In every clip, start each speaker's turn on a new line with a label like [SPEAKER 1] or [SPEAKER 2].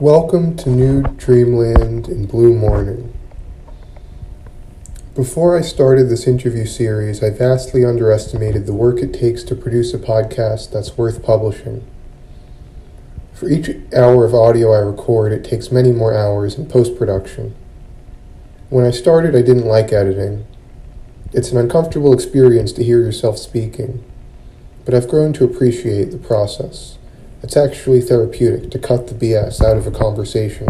[SPEAKER 1] Welcome to New Dreamland in Blue Morning. Before I started this interview series, I vastly underestimated the work it takes to produce a podcast that's worth publishing. For each hour of audio I record, it takes many more hours in post production. When I started, I didn't like editing. It's an uncomfortable experience to hear yourself speaking, but I've grown to appreciate the process. It's actually therapeutic to cut the BS out of a conversation.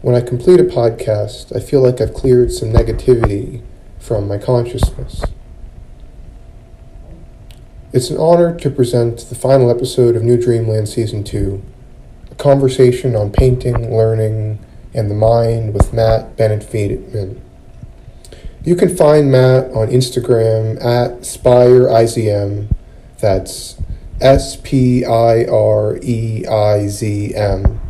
[SPEAKER 1] When I complete a podcast, I feel like I've cleared some negativity from my consciousness. It's an honor to present the final episode of New Dreamland Season 2, a conversation on painting, learning, and the mind with Matt Bennett Friedman. You can find Matt on Instagram at SpireIZM. That's S P I R E I Z M.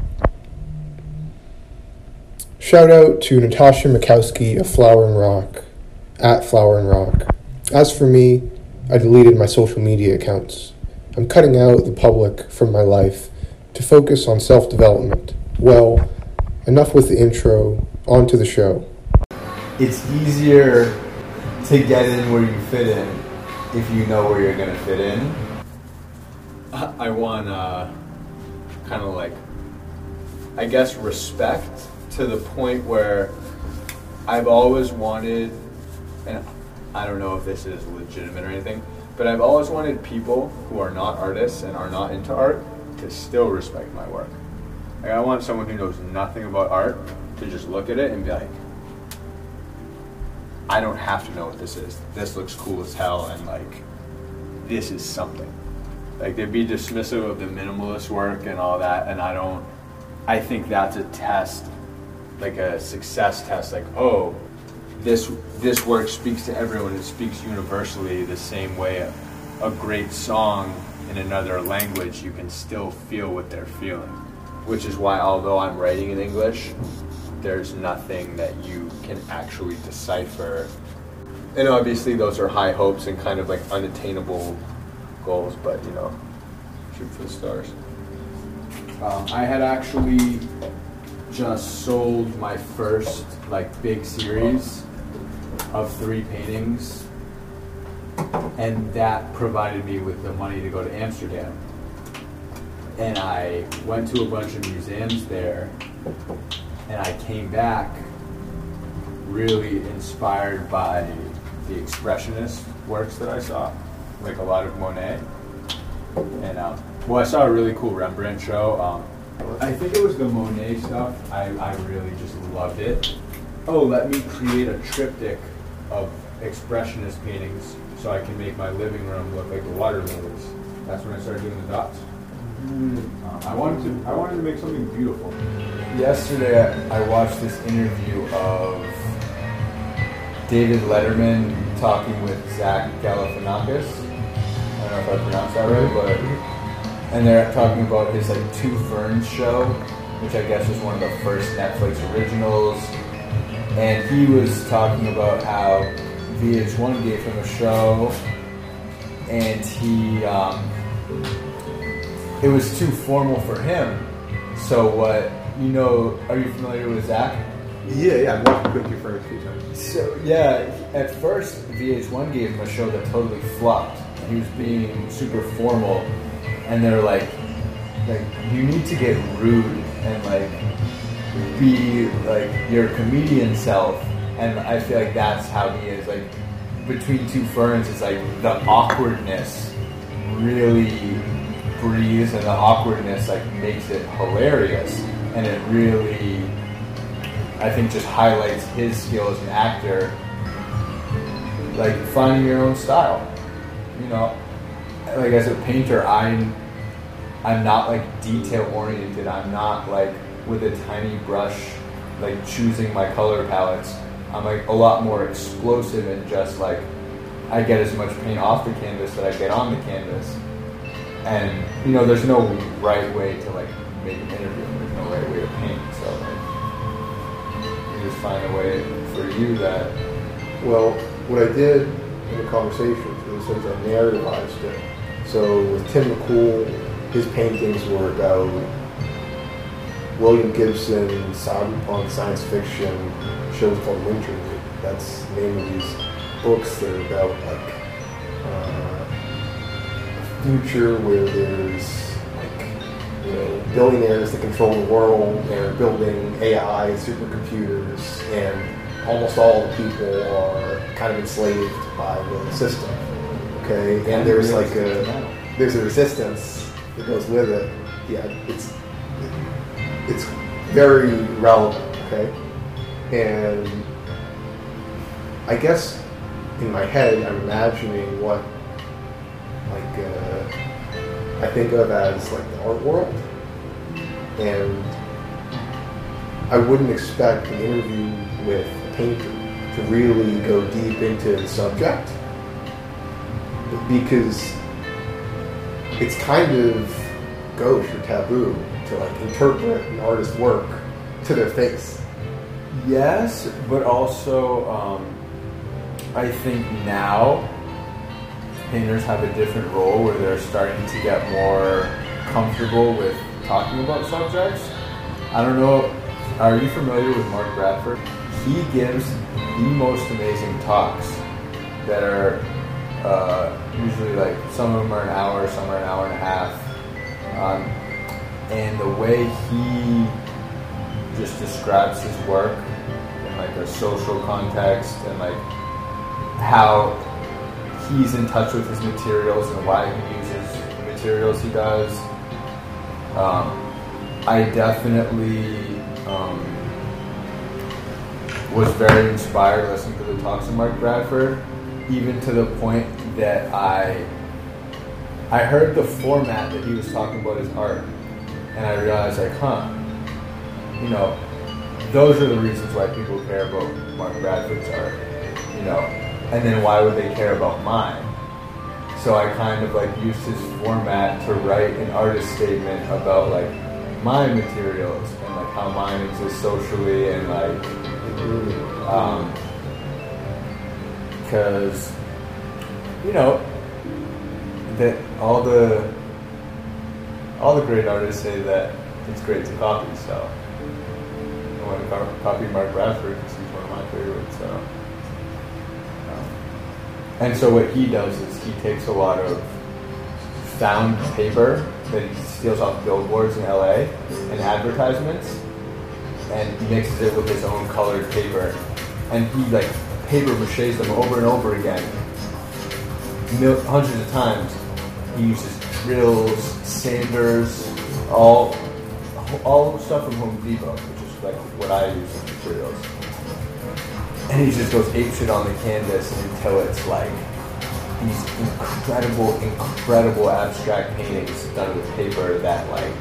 [SPEAKER 1] Shout out to Natasha Makowski of Flowering Rock, at Flowering Rock. As for me, I deleted my social media accounts. I'm cutting out the public from my life to focus on self development. Well, enough with the intro, on to the show.
[SPEAKER 2] It's easier to get in where you fit in if you know where you're gonna fit in. I want uh, kind of like, I guess, respect to the point where I've always wanted, and I don't know if this is legitimate or anything, but I've always wanted people who are not artists and are not into art to still respect my work. Like I want someone who knows nothing about art to just look at it and be like, I don't have to know what this is. This looks cool as hell, and like, this is something. Like they'd be dismissive of the minimalist work and all that, and I don't. I think that's a test, like a success test. Like, oh, this this work speaks to everyone. It speaks universally the same way a, a great song in another language, you can still feel what they're feeling. Which is why, although I'm writing in English, there's nothing that you can actually decipher. And obviously, those are high hopes and kind of like unattainable goals, but you know, shoot for the stars. Um, I had actually just sold my first like big series of three paintings, and that provided me with the money to go to Amsterdam. And I went to a bunch of museums there, and I came back really inspired by the expressionist works that I saw, like a lot of Monet. And um, well, I saw a really cool Rembrandt show. Um, I think it was the Monet stuff. I, I really just loved it. Oh, let me create a triptych of expressionist paintings so I can make my living room look like the water lilies. That's when I started doing the dots. Um, I wanted to I wanted to make something beautiful. Yesterday, I watched this interview of David Letterman talking with Zach Galifianakis. I don't know if I pronounced that right, but and they're talking about his like Two Ferns show, which I guess was one of the first Netflix originals. And he was talking about how VH1 gave him a show, and he um, it was too formal for him. So what you know? Are you familiar with Zach?
[SPEAKER 3] Yeah, yeah, I've watched Quick for a few times.
[SPEAKER 2] So yeah, at first VH1 gave him a show that totally flopped. He was being super formal, and they're like, like you need to get rude and like be like your comedian self. And I feel like that's how he is. Like between two ferns, it's like the awkwardness really breathes, and the awkwardness like makes it hilarious, and it really I think just highlights his skill as an actor, like finding your own style. You know, like as a painter, I'm I'm not like detail oriented. I'm not like with a tiny brush, like choosing my color palettes. I'm like a lot more explosive and just like I get as much paint off the canvas that I get on the canvas. And you know, there's no right way to like make an interview. There's no right way to paint. Find a way for you that
[SPEAKER 1] Well, what I did in the conversations was I narrativized it. So with Tim McCool, his paintings were about William Gibson cyberpunk science fiction shows called Winter. That's the name of these books that are about like uh, a future where there's you know billionaires that control the world. They're building AI supercomputers, and almost all the people are kind of enslaved by the system. Okay, and there's like a there's a resistance that goes with it. Yeah, it's it's very relevant. Okay, and I guess in my head I'm imagining what like uh, I think of as like the art world, and I wouldn't expect an interview with a painter to really go deep into the subject because it's kind of gauche or taboo to like interpret an artist's work to their face.
[SPEAKER 2] Yes, but also um, I think now painters have a different role where they're starting to get more comfortable with talking about subjects. I don't know, are you familiar with Mark Bradford? He gives the most amazing talks that are uh, usually like some of them are an hour, some are an hour and a half. Um, and the way he just describes his work in like a social context and like how he's in touch with his materials and why he uses the materials he does. Um, I definitely um, was very inspired listening to the talks of Mark Bradford, even to the point that I I heard the format that he was talking about his art, and I realized like, huh, you know, those are the reasons why people care about Mark Bradford's art, you know, and then why would they care about mine? So I kind of like used his format to write an artist statement about like my materials and like how mine exists socially and like um because you know that all the all the great artists say that it's great to copy so I want to copy Mark Bradford because he's one of my favorites so and so what he does is he takes a lot of found paper that he steals off billboards in LA and advertisements and he mixes it with his own colored paper. And he like paper maches them over and over again. Mil- hundreds of times he uses drills sanders all all stuff from Home Depot which is like what I use as materials and he just goes ape shit on the canvas until it's like these incredible, incredible abstract paintings done with paper that like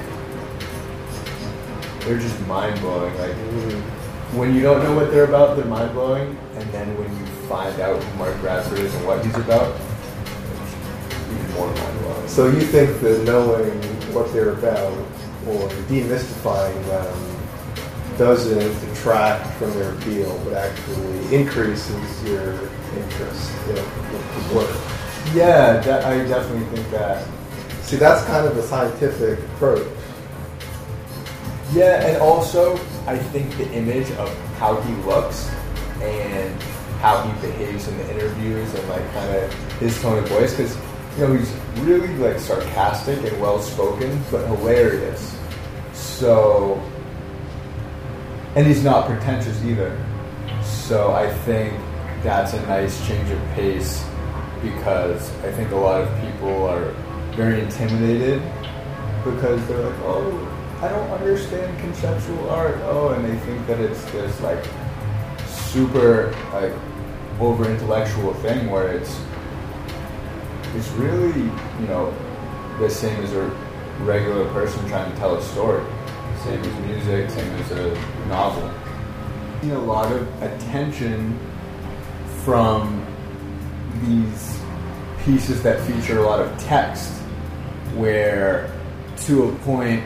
[SPEAKER 2] they're just mind blowing. Like mm-hmm. when you don't know what they're about, they're mind blowing, and then when you find out who Mark Bradford is and what he's about, even more mind blowing.
[SPEAKER 1] So you think that knowing what they're about or demystifying them doesn't detract from their appeal, but actually increases your interest in the work?
[SPEAKER 2] Yeah, that, I definitely think that.
[SPEAKER 1] See, that's kind of a scientific approach.
[SPEAKER 2] Yeah, and also I think the image of how he looks and how he behaves in the interviews and like kind of his tone of voice because you know he's really like sarcastic and well spoken but hilarious. So and he's not pretentious either. So I think that's a nice change of pace because I think a lot of people are very intimidated because they're like, oh, I don't understand conceptual art. Oh, and they think that it's this like super like over intellectual thing where it's it's really you know the same as a regular person trying to tell a story. Same as music, same as a novel. A lot of attention from these pieces that feature a lot of text, where to a point,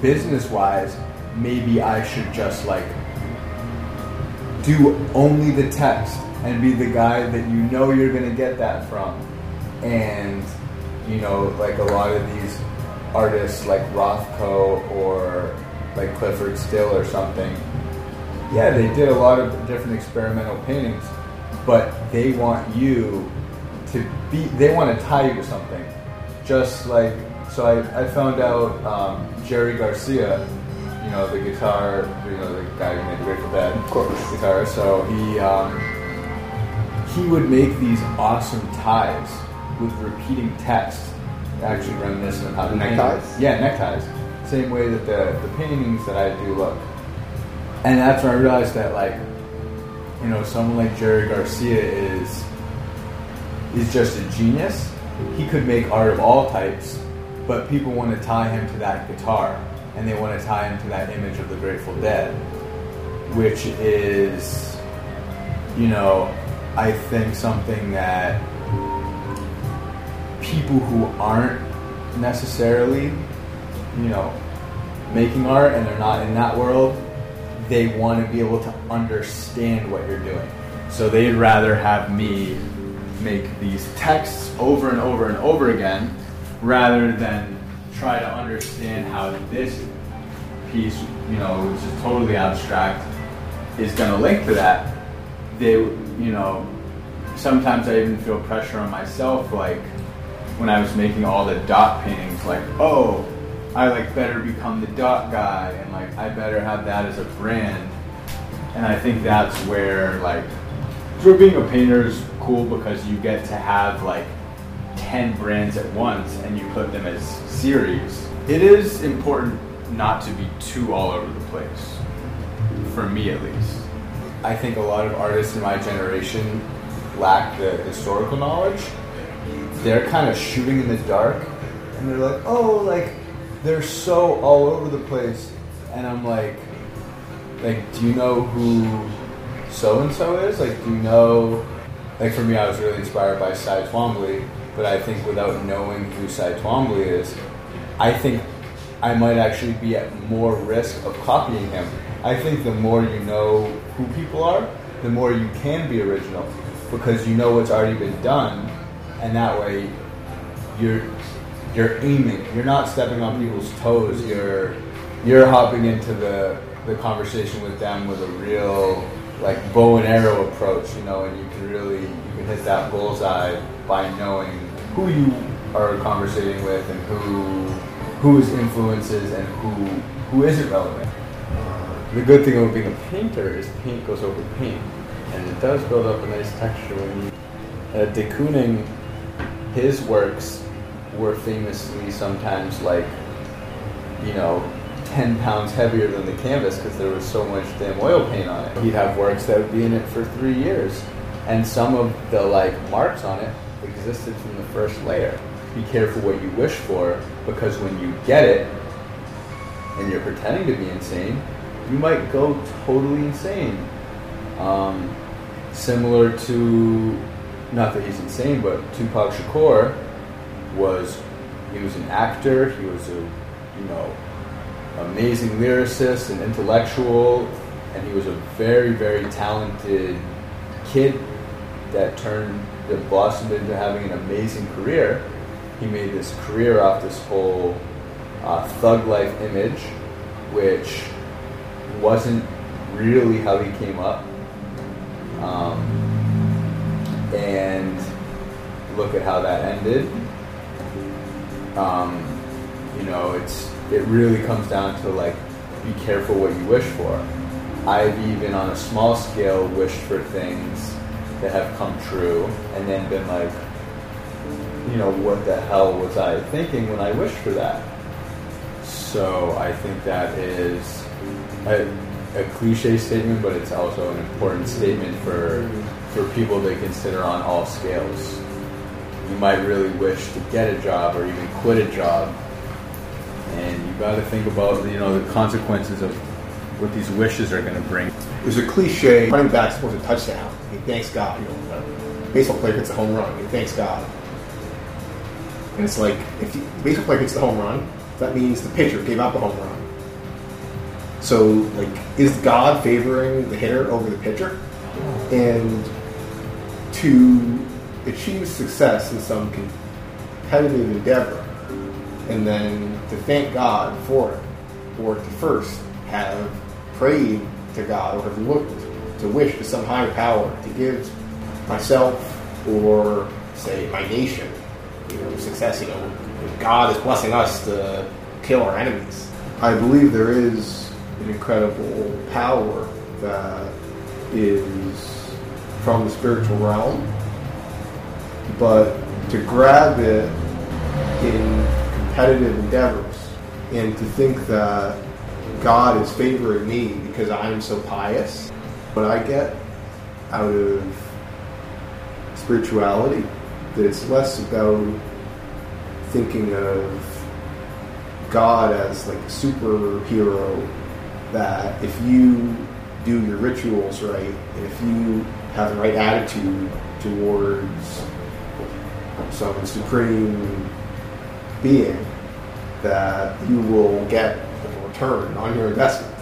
[SPEAKER 2] business wise, maybe I should just like do only the text and be the guy that you know you're gonna get that from. And, you know, like a lot of these artists like Rothko or like Clyfford Still or something. Yeah, they did a lot of different experimental paintings, but they want you to be. They want to tie you to something. Just like so, I, I found out um, Jerry Garcia, you know the guitar, you know the guy who made the Grateful Dead, of course, guitar. So he um, he would make these awesome ties with repeating text, actually reminiscent of how the paint-
[SPEAKER 3] Neckties?
[SPEAKER 2] yeah, neckties. Same way that the, the paintings that I do look. And that's when I realized that like, you know, someone like Jerry Garcia is is just a genius. He could make art of all types, but people want to tie him to that guitar and they want to tie him to that image of the Grateful Dead, which is you know, I think something that people who aren't necessarily, you know, making art and they're not in that world, they want to be able to understand what you're doing. So they'd rather have me make these texts over and over and over again rather than try to understand how this piece, you know, which is totally abstract, is going to link to that. They, you know, sometimes I even feel pressure on myself, like when I was making all the dot paintings, like, oh, I like better become the dot guy, and like I better have that as a brand. And I think that's where like, for being a painter is cool because you get to have like ten brands at once, and you put them as series. It is important not to be too all over the place, for me at least. I think a lot of artists in my generation lack the historical knowledge. They're kind of shooting in the dark, and they're like, oh, like they're so all over the place, and I'm like, like, do you know who so and so is? Like, do you know? Like for me, I was really inspired by Cy Twombly, but I think without knowing who Cy Twombly is, I think I might actually be at more risk of copying him. I think the more you know who people are, the more you can be original because you know what's already been done, and that way you're you're aiming. You're not stepping on people's toes. You're you're hopping into the the conversation with them with a real like bow and arrow approach, you know, and you can really you can hit that bullseye by knowing who you are conversating with and who whose influences and who who isn't relevant. The good thing about being a painter is paint goes over paint, and it does build up a nice texture when you. Uh, de Kooning, his works were famously sometimes like, you know, 10 pounds heavier than the canvas because there was so much damn oil paint on it. He'd have works that would be in it for three years, and some of the like marks on it existed from the first layer. Be careful what you wish for because when you get it and you're pretending to be insane, you might go totally insane. Um, similar to, not that he's insane, but Tupac Shakur was, he was an actor, he was a, you know, amazing lyricist and intellectual, and he was a very, very talented kid that turned, that blossomed into having an amazing career. He made this career off this whole uh, thug life image, which wasn't really how he came up. Um, and look at how that ended. Um, you know, it's it really comes down to like be careful what you wish for. I've even on a small scale wished for things that have come true and then been like, you know, what the hell was I thinking when I wished for that? So I think that is a, a cliche statement, but it's also an important statement for for people to consider on all scales. You might really wish to get a job or even quit a job, and you got to think about you know the consequences of what these wishes are going to bring.
[SPEAKER 3] There's a cliche: running back scores a touchdown. He thanks God. You know, uh, baseball player gets a home run. He thanks God. And it's like if the baseball player gets the home run, that means the pitcher gave out the home run. So, like, is God favoring the hitter over the pitcher? And to achieve success in some competitive endeavor, and then to thank God for it, or to first
[SPEAKER 1] have prayed to God or have looked to wish to some higher power to give myself or say my nation, you know, success. You know, God is blessing us to kill our enemies. I believe there is an incredible power that is from the spiritual realm, but to grab it in competitive endeavors and to think that God is favoring me because I am so pious, what I get out of spirituality, that it's less about thinking of God as like a superhero, that if you do your rituals right, if you have the right attitude towards some supreme being, that you will get a return on your investment.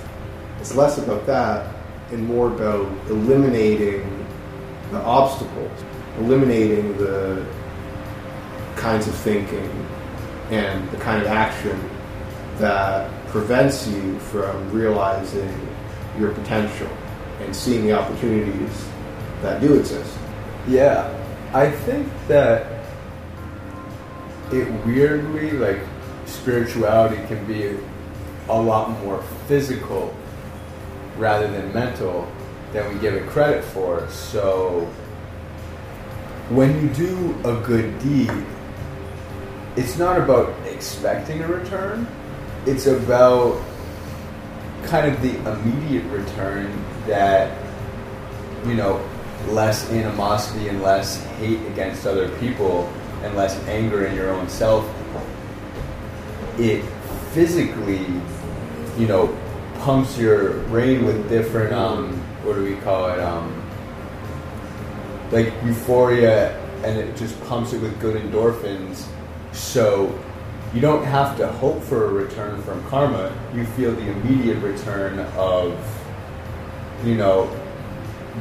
[SPEAKER 1] It's less about that and more about eliminating the obstacles, eliminating the kinds of thinking and the kind of action that prevents you from realizing your potential and seeing the opportunities that do exist.
[SPEAKER 2] Yeah, I think that it weirdly, like, spirituality can be a lot more physical rather than mental than we give it credit for. So, when you do a good deed, it's not about expecting a return, it's about kind of the immediate return that, you know, less animosity and less hate against other people and less anger in your own self. It physically, you know, pumps your brain with different, um, what do we call it? Um, like euphoria, and it just pumps it with good endorphins. So you don't have to hope for a return from karma. You feel the immediate return of, you know,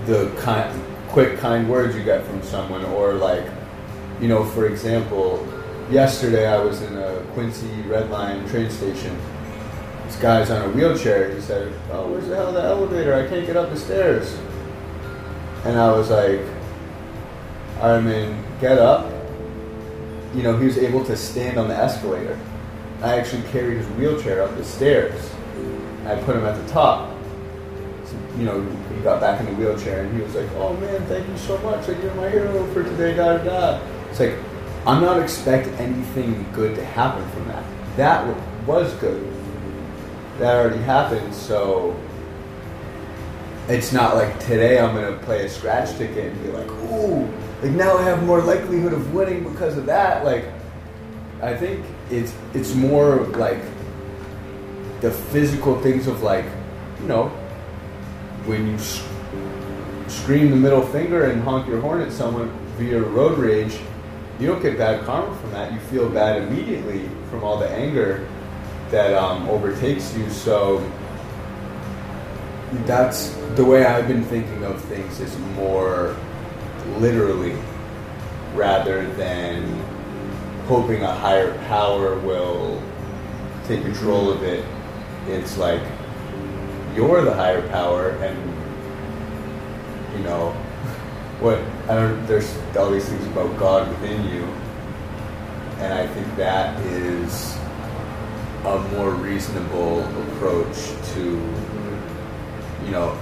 [SPEAKER 2] the kind, quick, kind words you get from someone, or like, you know, for example, yesterday I was in a Quincy Red Line train station. This guy's on a wheelchair. He said, "Oh, where's the hell the elevator? I can't get up the stairs." And I was like, "I mean, get up." You know, he was able to stand on the escalator. I actually carried his wheelchair up the stairs. I put him at the top. You know, he got back in the wheelchair and he was like, "Oh man, thank you so much! Like you're my hero for today." Da da da. It's like I'm not expect anything good to happen from that. That was good. That already happened, so it's not like today I'm gonna play a scratch ticket and be like, "Ooh, like now I have more likelihood of winning because of that." Like, I think it's it's more like the physical things of like, you know, when you scream the middle finger and honk your horn at someone via road rage, you don't get bad karma from that. You feel bad immediately from all the anger that um, overtakes you. So that's the way I've been thinking of things is more literally rather than hoping a higher power will take control of it. It's like you're the higher power and you know what I don't there's all these things about God within you. And I think that is a more reasonable approach to you know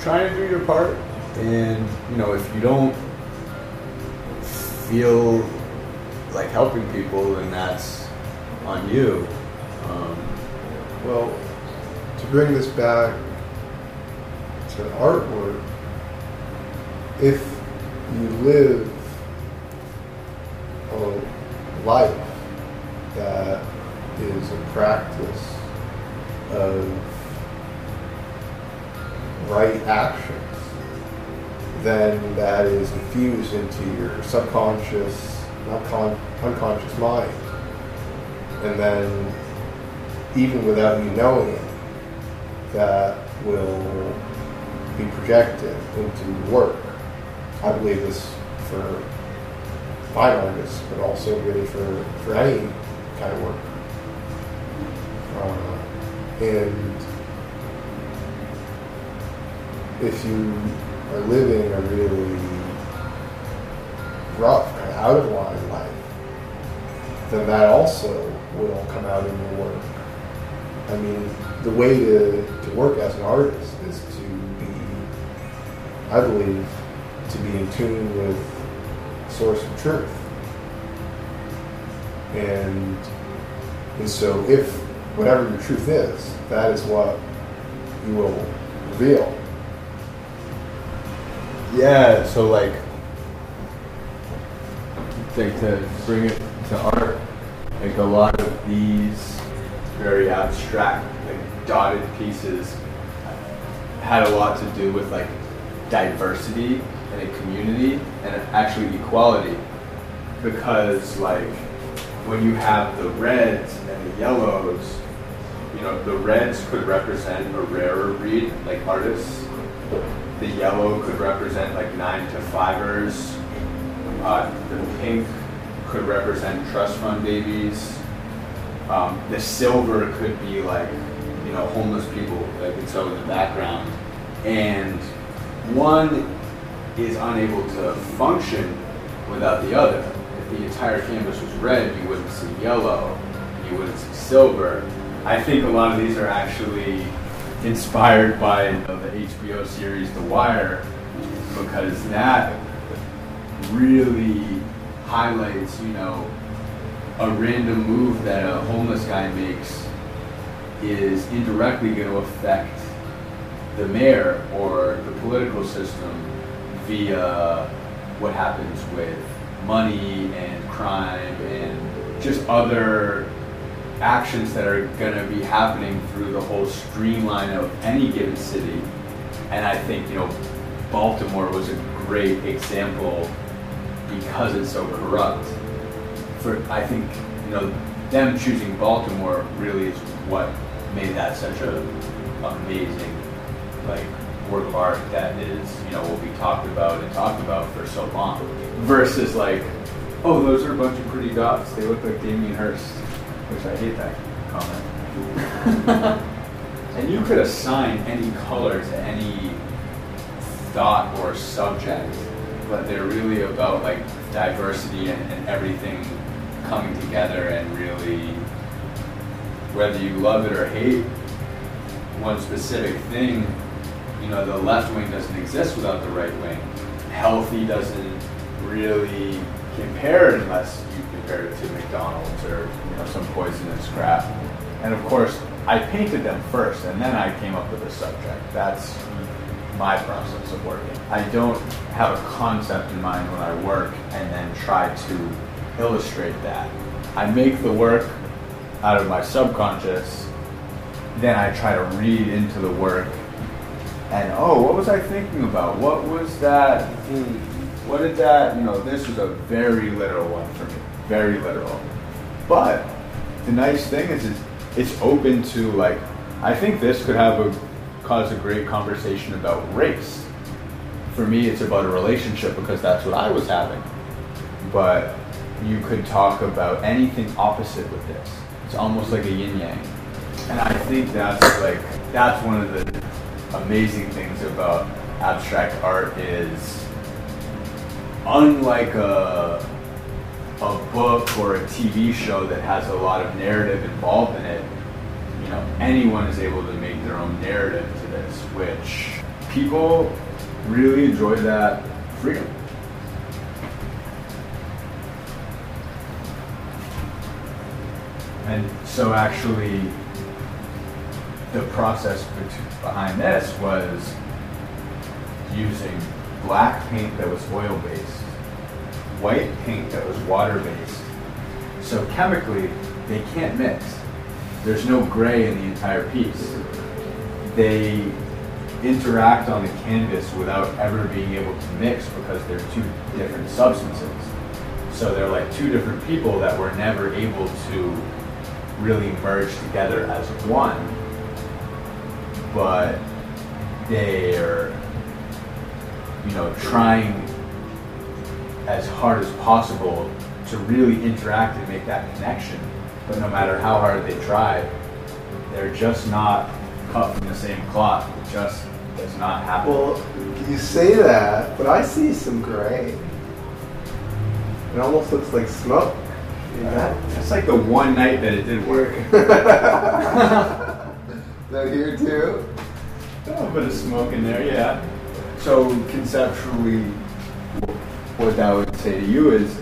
[SPEAKER 2] trying to do your part. And you know if you don't feel like helping people then that's on you. Um,
[SPEAKER 4] Well, to bring this back to artwork, if you live a life that is a practice of right actions, then that is infused into your subconscious, not con- unconscious mind. And then even without you knowing it, that will be projected into the work. I believe this for fine artists, but also really for, for any kind of work. Uh, and
[SPEAKER 3] if you are living a really rough, kind of out of line life, then that also will come out in your work. I mean, the way to, to work as an artist is to be, I believe, to be in tune with source of truth. And and so if whatever your truth is, that is what you will reveal.
[SPEAKER 2] Yeah, so like, like to bring it to art, like a lot of these very abstract, like dotted pieces had a lot to do with like diversity in a community and actually equality. Because like when you have the reds and the yellows you know the reds could represent a rarer breed like artists. The yellow could represent like nine to fivers. Uh, the pink could represent trust fund babies um, the silver could be like you know homeless people that could show in the background and one is unable to function without the other. If the entire canvas was red, you wouldn't see yellow, you wouldn't see silver. I think a lot of these are actually inspired by the HBO series The Wire because that really highlights, you know, a random move that a homeless guy makes is indirectly going to affect the mayor or the political system via what happens with money and crime and just other actions that are going to be happening through the whole streamline of any given city. And I think, you know, Baltimore was a great example because it's so corrupt. For I think, you know, them choosing Baltimore really is what made that such a amazing like work of art that is, you know, will be talked about and talked about for so long. Versus like, oh, those are a bunch of pretty dots. They look like Damien Hirst, which I hate that comment. and you could assign any color to any thought or subject, but they're really about like diversity and, and everything coming together and really, whether you love it or hate one specific thing, you know, the left wing doesn't exist without the right wing. Healthy doesn't really compare unless you compare it to McDonald's or you know some poisonous crap. And of course, I painted them first, and then I came up with a subject. That's my process of working. I don't have a concept in mind when I work and then try to illustrate that. I make the work out of my subconscious, then I try to read into the work and oh, what was I thinking about? What was that? Hmm. What did that? You know, this was a very literal one for me, very literal. But the nice thing is, is it's open to like. I think this could have a cause a great conversation about race. For me, it's about a relationship because that's what I was having. But you could talk about anything opposite with this. It's almost like a yin yang. And I think that's like that's one of the amazing things about abstract art is unlike a a book or a TV show that has a lot of narrative involved in it, you know, anyone is able to make their own narrative to this, which people really enjoy that freedom. And so actually the process behind this was using black paint that was oil based, white paint that was water based. So chemically, they can't mix. There's no gray in the entire piece. They interact on the canvas without ever being able to mix because they're two different substances. So they're like two different people that were never able to really merge together as one but they're you know trying as hard as possible to really interact and make that connection. But no matter how hard they try, they're just not cut from the same cloth. It just
[SPEAKER 5] does not happen.
[SPEAKER 3] Well, you say that, but I see some gray. It almost looks like smoke. Know?
[SPEAKER 5] That's like the one night that it did work.
[SPEAKER 3] that here too?
[SPEAKER 5] A little bit of smoke in there, yeah. So conceptually, what that would say to you is,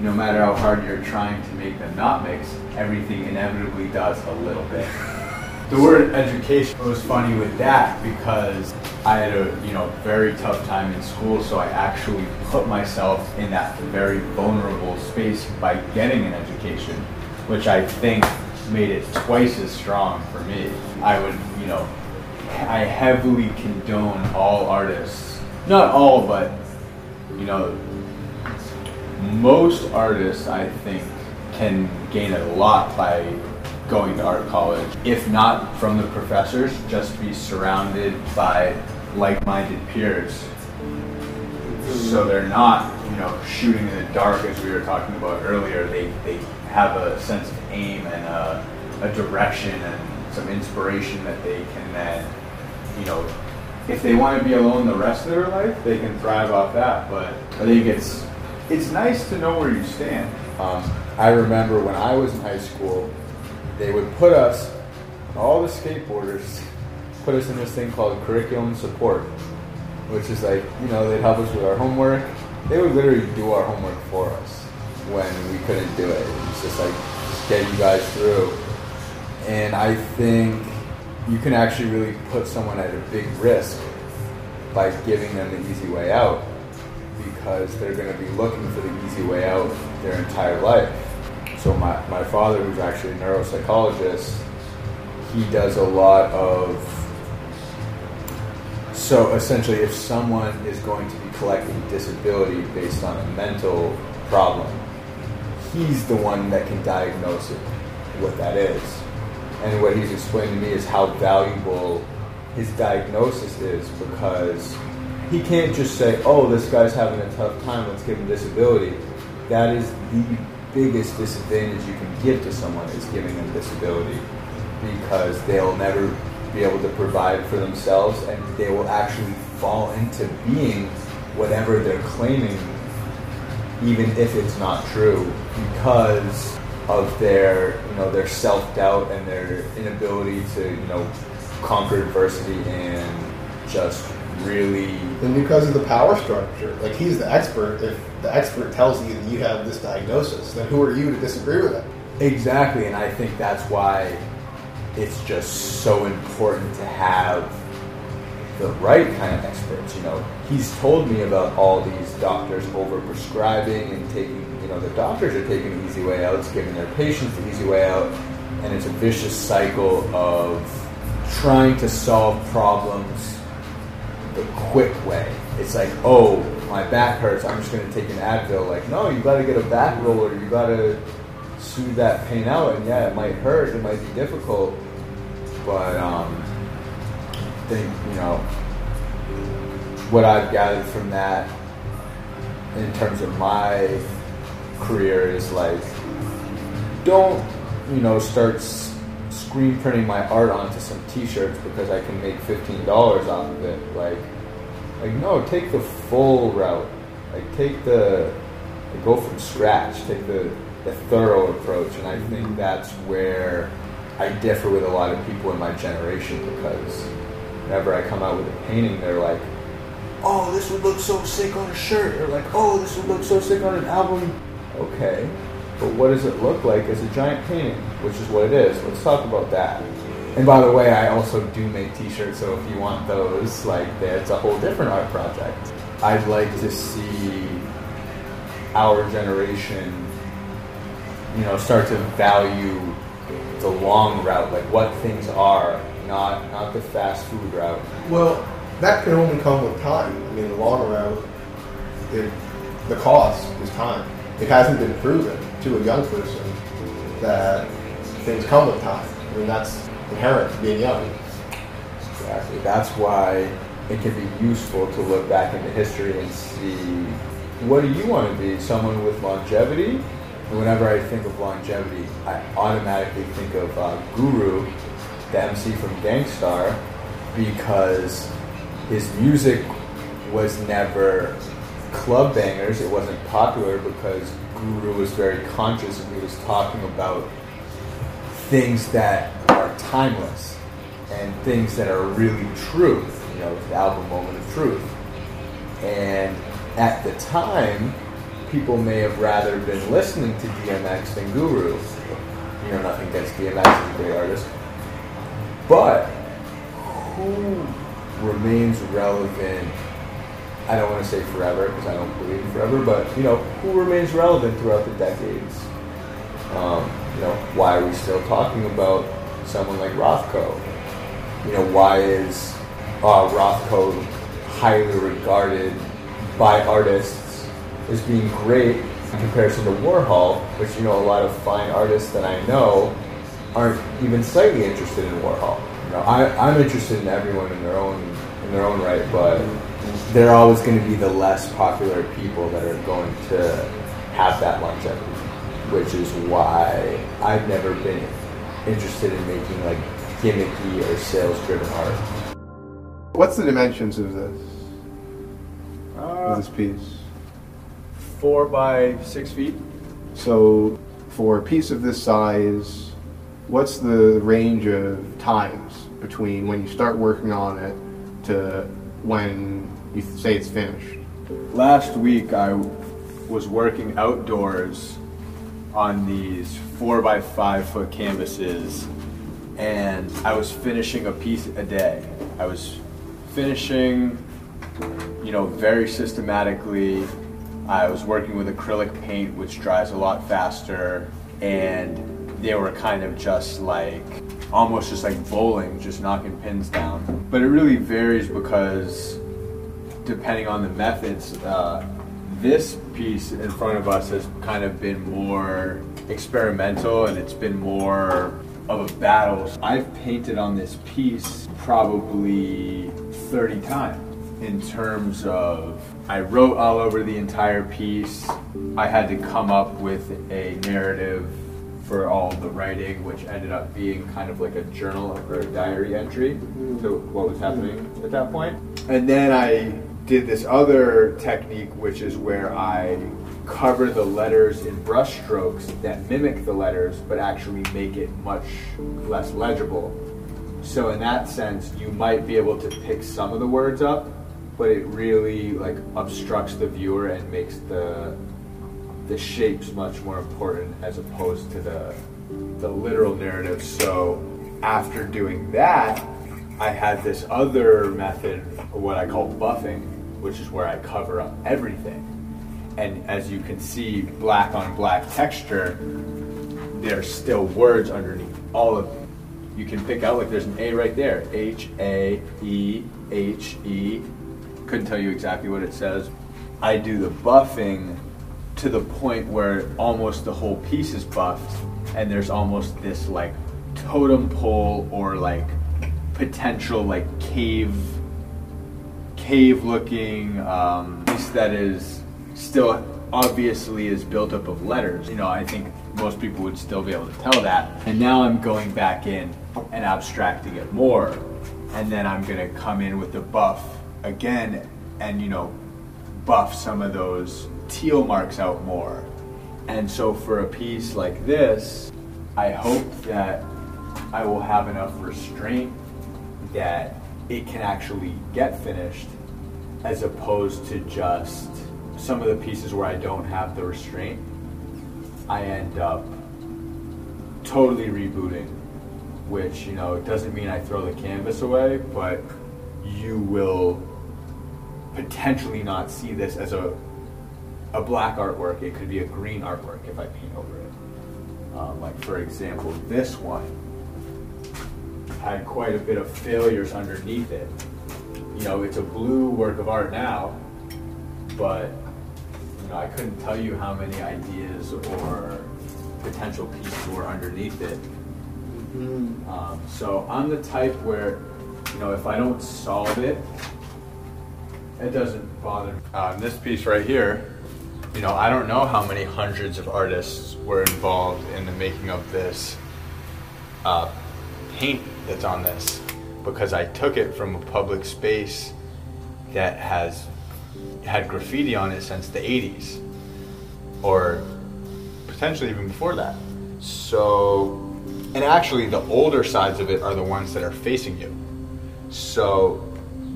[SPEAKER 5] no matter how hard you're trying to make them not mix, everything inevitably does a little bit. The word education was funny with that because I had a you know very tough time in school, so I actually put myself in that very vulnerable space by getting an education, which I think made it twice as strong for me. I would you know I heavily condone all artists, not all, but you know most artists I think can gain a lot by going to art college. If not from the professors, just be surrounded by like-minded peers. So they're not, you know, shooting in the dark as we were talking about earlier. They, they have a sense of aim and a, a direction and some inspiration that they can then, you know, if they want to be alone the rest of their life, they can thrive off that. But I think it's it's nice to know where you stand.
[SPEAKER 2] Um, I remember when I was in high school, they would put us, all the skateboarders, put us in this thing called curriculum support, which is like, you know, they'd help us with our homework. They would literally do our homework for us when we couldn't do it. It's just like, just get you guys through. And I think you can actually really put someone at a big risk by giving them the easy way out because they're going to be looking for the easy way out their entire life. So my, my father, who's actually a neuropsychologist, he does a lot of so essentially if someone is going to be collecting disability based on a mental problem, he's the one that can diagnose it, what that is. And what he's explained to me is how valuable his diagnosis is because he can't just say, oh, this guy's having a tough time, let's give him disability. That is the biggest disadvantage you can give to someone is giving them disability because they'll never be able to provide for themselves and they will actually fall into being whatever they're claiming even if it's not true because of their you know their self-doubt and their inability to you know conquer adversity and just really
[SPEAKER 3] And because of the power structure, like he's the expert. If the expert tells you that you have this diagnosis, then who are you to disagree with it?
[SPEAKER 2] Exactly, and I think that's why it's just so important to have the right kind of experts. You know, he's told me about all these doctors overprescribing and taking, you know, the doctors are taking the easy way out, it's giving their patients the easy way out, and it's a vicious cycle of trying to solve problems the quick way. It's like, oh, my back hurts, I'm just going to take an Advil. Like, no, you got to get a back roller, you got to soothe that pain out. And yeah, it might hurt, it might be difficult, but um, I think, you know, what I've gathered from that in terms of my career is like, don't, you know, start screen printing my art onto some t-shirts because I can make $15 off of it. Like, like no, take the full route. Like, take the, like, go from scratch. Take the, the thorough approach. And I mm-hmm. think that's where I differ with a lot of people in my generation because whenever I come out with a painting, they're like, oh, this would look so sick on a shirt, or like, oh, this would look so sick on an album. Okay, but what does it look like as a giant painting, which is what it is. Let's talk about that. And by the way, I also do make t-shirts, so if you want those, like, that's a whole different art project. I'd like to see our generation, you know, start to value the long route, like what things are, not not the fast food route.
[SPEAKER 3] Well, that can only come with time. I mean, the long route, it, the cost is time. It hasn't been proven to a young person that things come with time. I mean, that's inherent to being young.
[SPEAKER 2] Exactly. That's why it can be useful to look back into history and see what do you want to be? Someone with longevity? And whenever I think of longevity, I automatically think of uh, Guru, the MC from Gang Starr, because
[SPEAKER 6] his music was never club bangers. It wasn't popular because Guru was very conscious and he was talking about things that are timeless and things that are really true. You know, the album Moment of Truth. And at the time, people may have rather been listening to DMX than Guru. You know, nothing against DMX, he's a great artist. But who remains relevant I don't want to say forever because I don't believe in forever, but you know, who remains relevant throughout the decades? Um, you know, why are we still talking about someone like Rothko? You know, why is uh, Rothko highly regarded by artists as being great in comparison to Warhol, which you know a lot of fine artists that I know aren't even slightly interested in Warhol. You know, I, I'm interested in everyone in their own in their own right, but there are always going to be the less popular people that are going to have that longevity, which is why I've never been interested in making like gimmicky or sales driven art.
[SPEAKER 1] What's the dimensions of this
[SPEAKER 2] Uh,
[SPEAKER 1] of this piece?
[SPEAKER 2] four by six feet.
[SPEAKER 1] So, for a piece of this size, what's the range of times between when you start working on it to when you say it's finished?
[SPEAKER 2] Last week I was working outdoors on these four by five foot canvases and I was finishing a piece a day. I was finishing, you know, very systematically. I was working with acrylic paint, which dries a lot faster, and they were kind of just like almost just like bowling, just knocking pins down. But it really varies because depending on the methods, uh, this piece in front of us has kind of been more experimental and it's been more of a battle. I've painted on this piece probably 30 times in terms of I wrote all over the entire piece. I had to come up with a narrative for all the writing, which ended up being kind of like a journal or a diary entry to what was happening at that point. And then I did this other technique, which is where I cover the letters in brush strokes that mimic the letters, but actually make it much less legible. So in that sense, you might be able to pick some of the words up, but it really like obstructs the viewer and makes the the shapes much more important as opposed to the the literal narrative. So after doing that, I had this other method, what I call buffing, which is where I cover up everything. And as you can see, black on black texture, there's still words underneath all of it. You can pick out like there's an A right there, H A E H E. Couldn't tell you exactly what it says. I do the buffing to the point where almost the whole piece is buffed, and there's almost this like totem pole or like potential like cave cave looking um, piece that is still obviously is built up of letters. You know, I think most people would still be able to tell that. And now I'm going back in and abstracting it more. And then I'm gonna come in with the buff again and, you know, buff some of those teal marks out more. And so for a piece like this, I hope that I will have enough restraint that it can actually get finished as opposed to just some of the pieces where I don't have the restraint. I end up totally rebooting, which, you know, doesn't mean I throw the canvas away, but you will potentially not see this as a a black artwork. It could be a green artwork if I paint over it. Um, like for example, this one had quite a bit of failures underneath it. You know, it's a blue work of art now, but you know, I couldn't tell you how many ideas or potential pieces were underneath it. Um, so I'm the type where, you know, if I don't solve it, it doesn't bother me. Um, this piece right here, you know, I don't know how many hundreds of artists were involved in the making of this uh, paint that's on this because I took it from a public space that has had graffiti on it since the 80s or potentially even before that. So, and actually, the older sides of it are the ones that are facing you. So,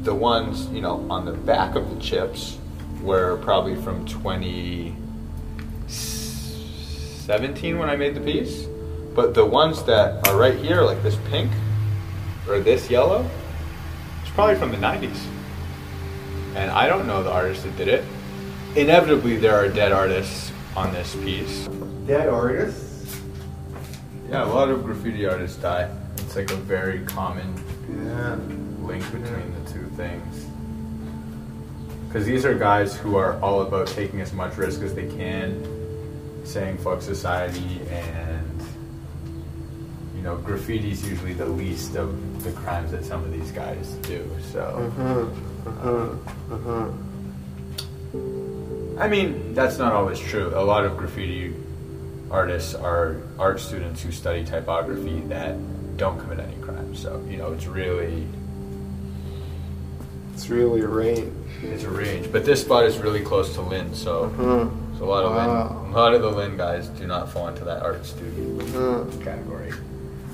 [SPEAKER 2] the ones, you know, on the back of the chips were probably from 2017 when I made the piece. But the ones that are right here, like this pink or this yellow, it's probably from the 90s. And I don't know the artist that did it. Inevitably, there are dead artists on this piece.
[SPEAKER 7] Dead artists.
[SPEAKER 2] Yeah, a lot of graffiti artists die. It's like a very common
[SPEAKER 7] Yeah.
[SPEAKER 2] link between the two things. Because these are guys who are all about taking as much risk as they can, saying fuck society, and know, graffiti's usually the least of the crimes that some of these guys do. So, I mean, that's not always true. A lot of graffiti artists are art students who study typography that don't commit any crimes. So, you know, it's really
[SPEAKER 1] It's really a range.
[SPEAKER 2] It's a range, but this spot is really close to Lynn, so,
[SPEAKER 1] Uh-huh.
[SPEAKER 2] so a lot of
[SPEAKER 1] Wow.
[SPEAKER 2] Lynn, a lot of the Lynn guys do not fall into that art student
[SPEAKER 1] Uh-huh.
[SPEAKER 2] category.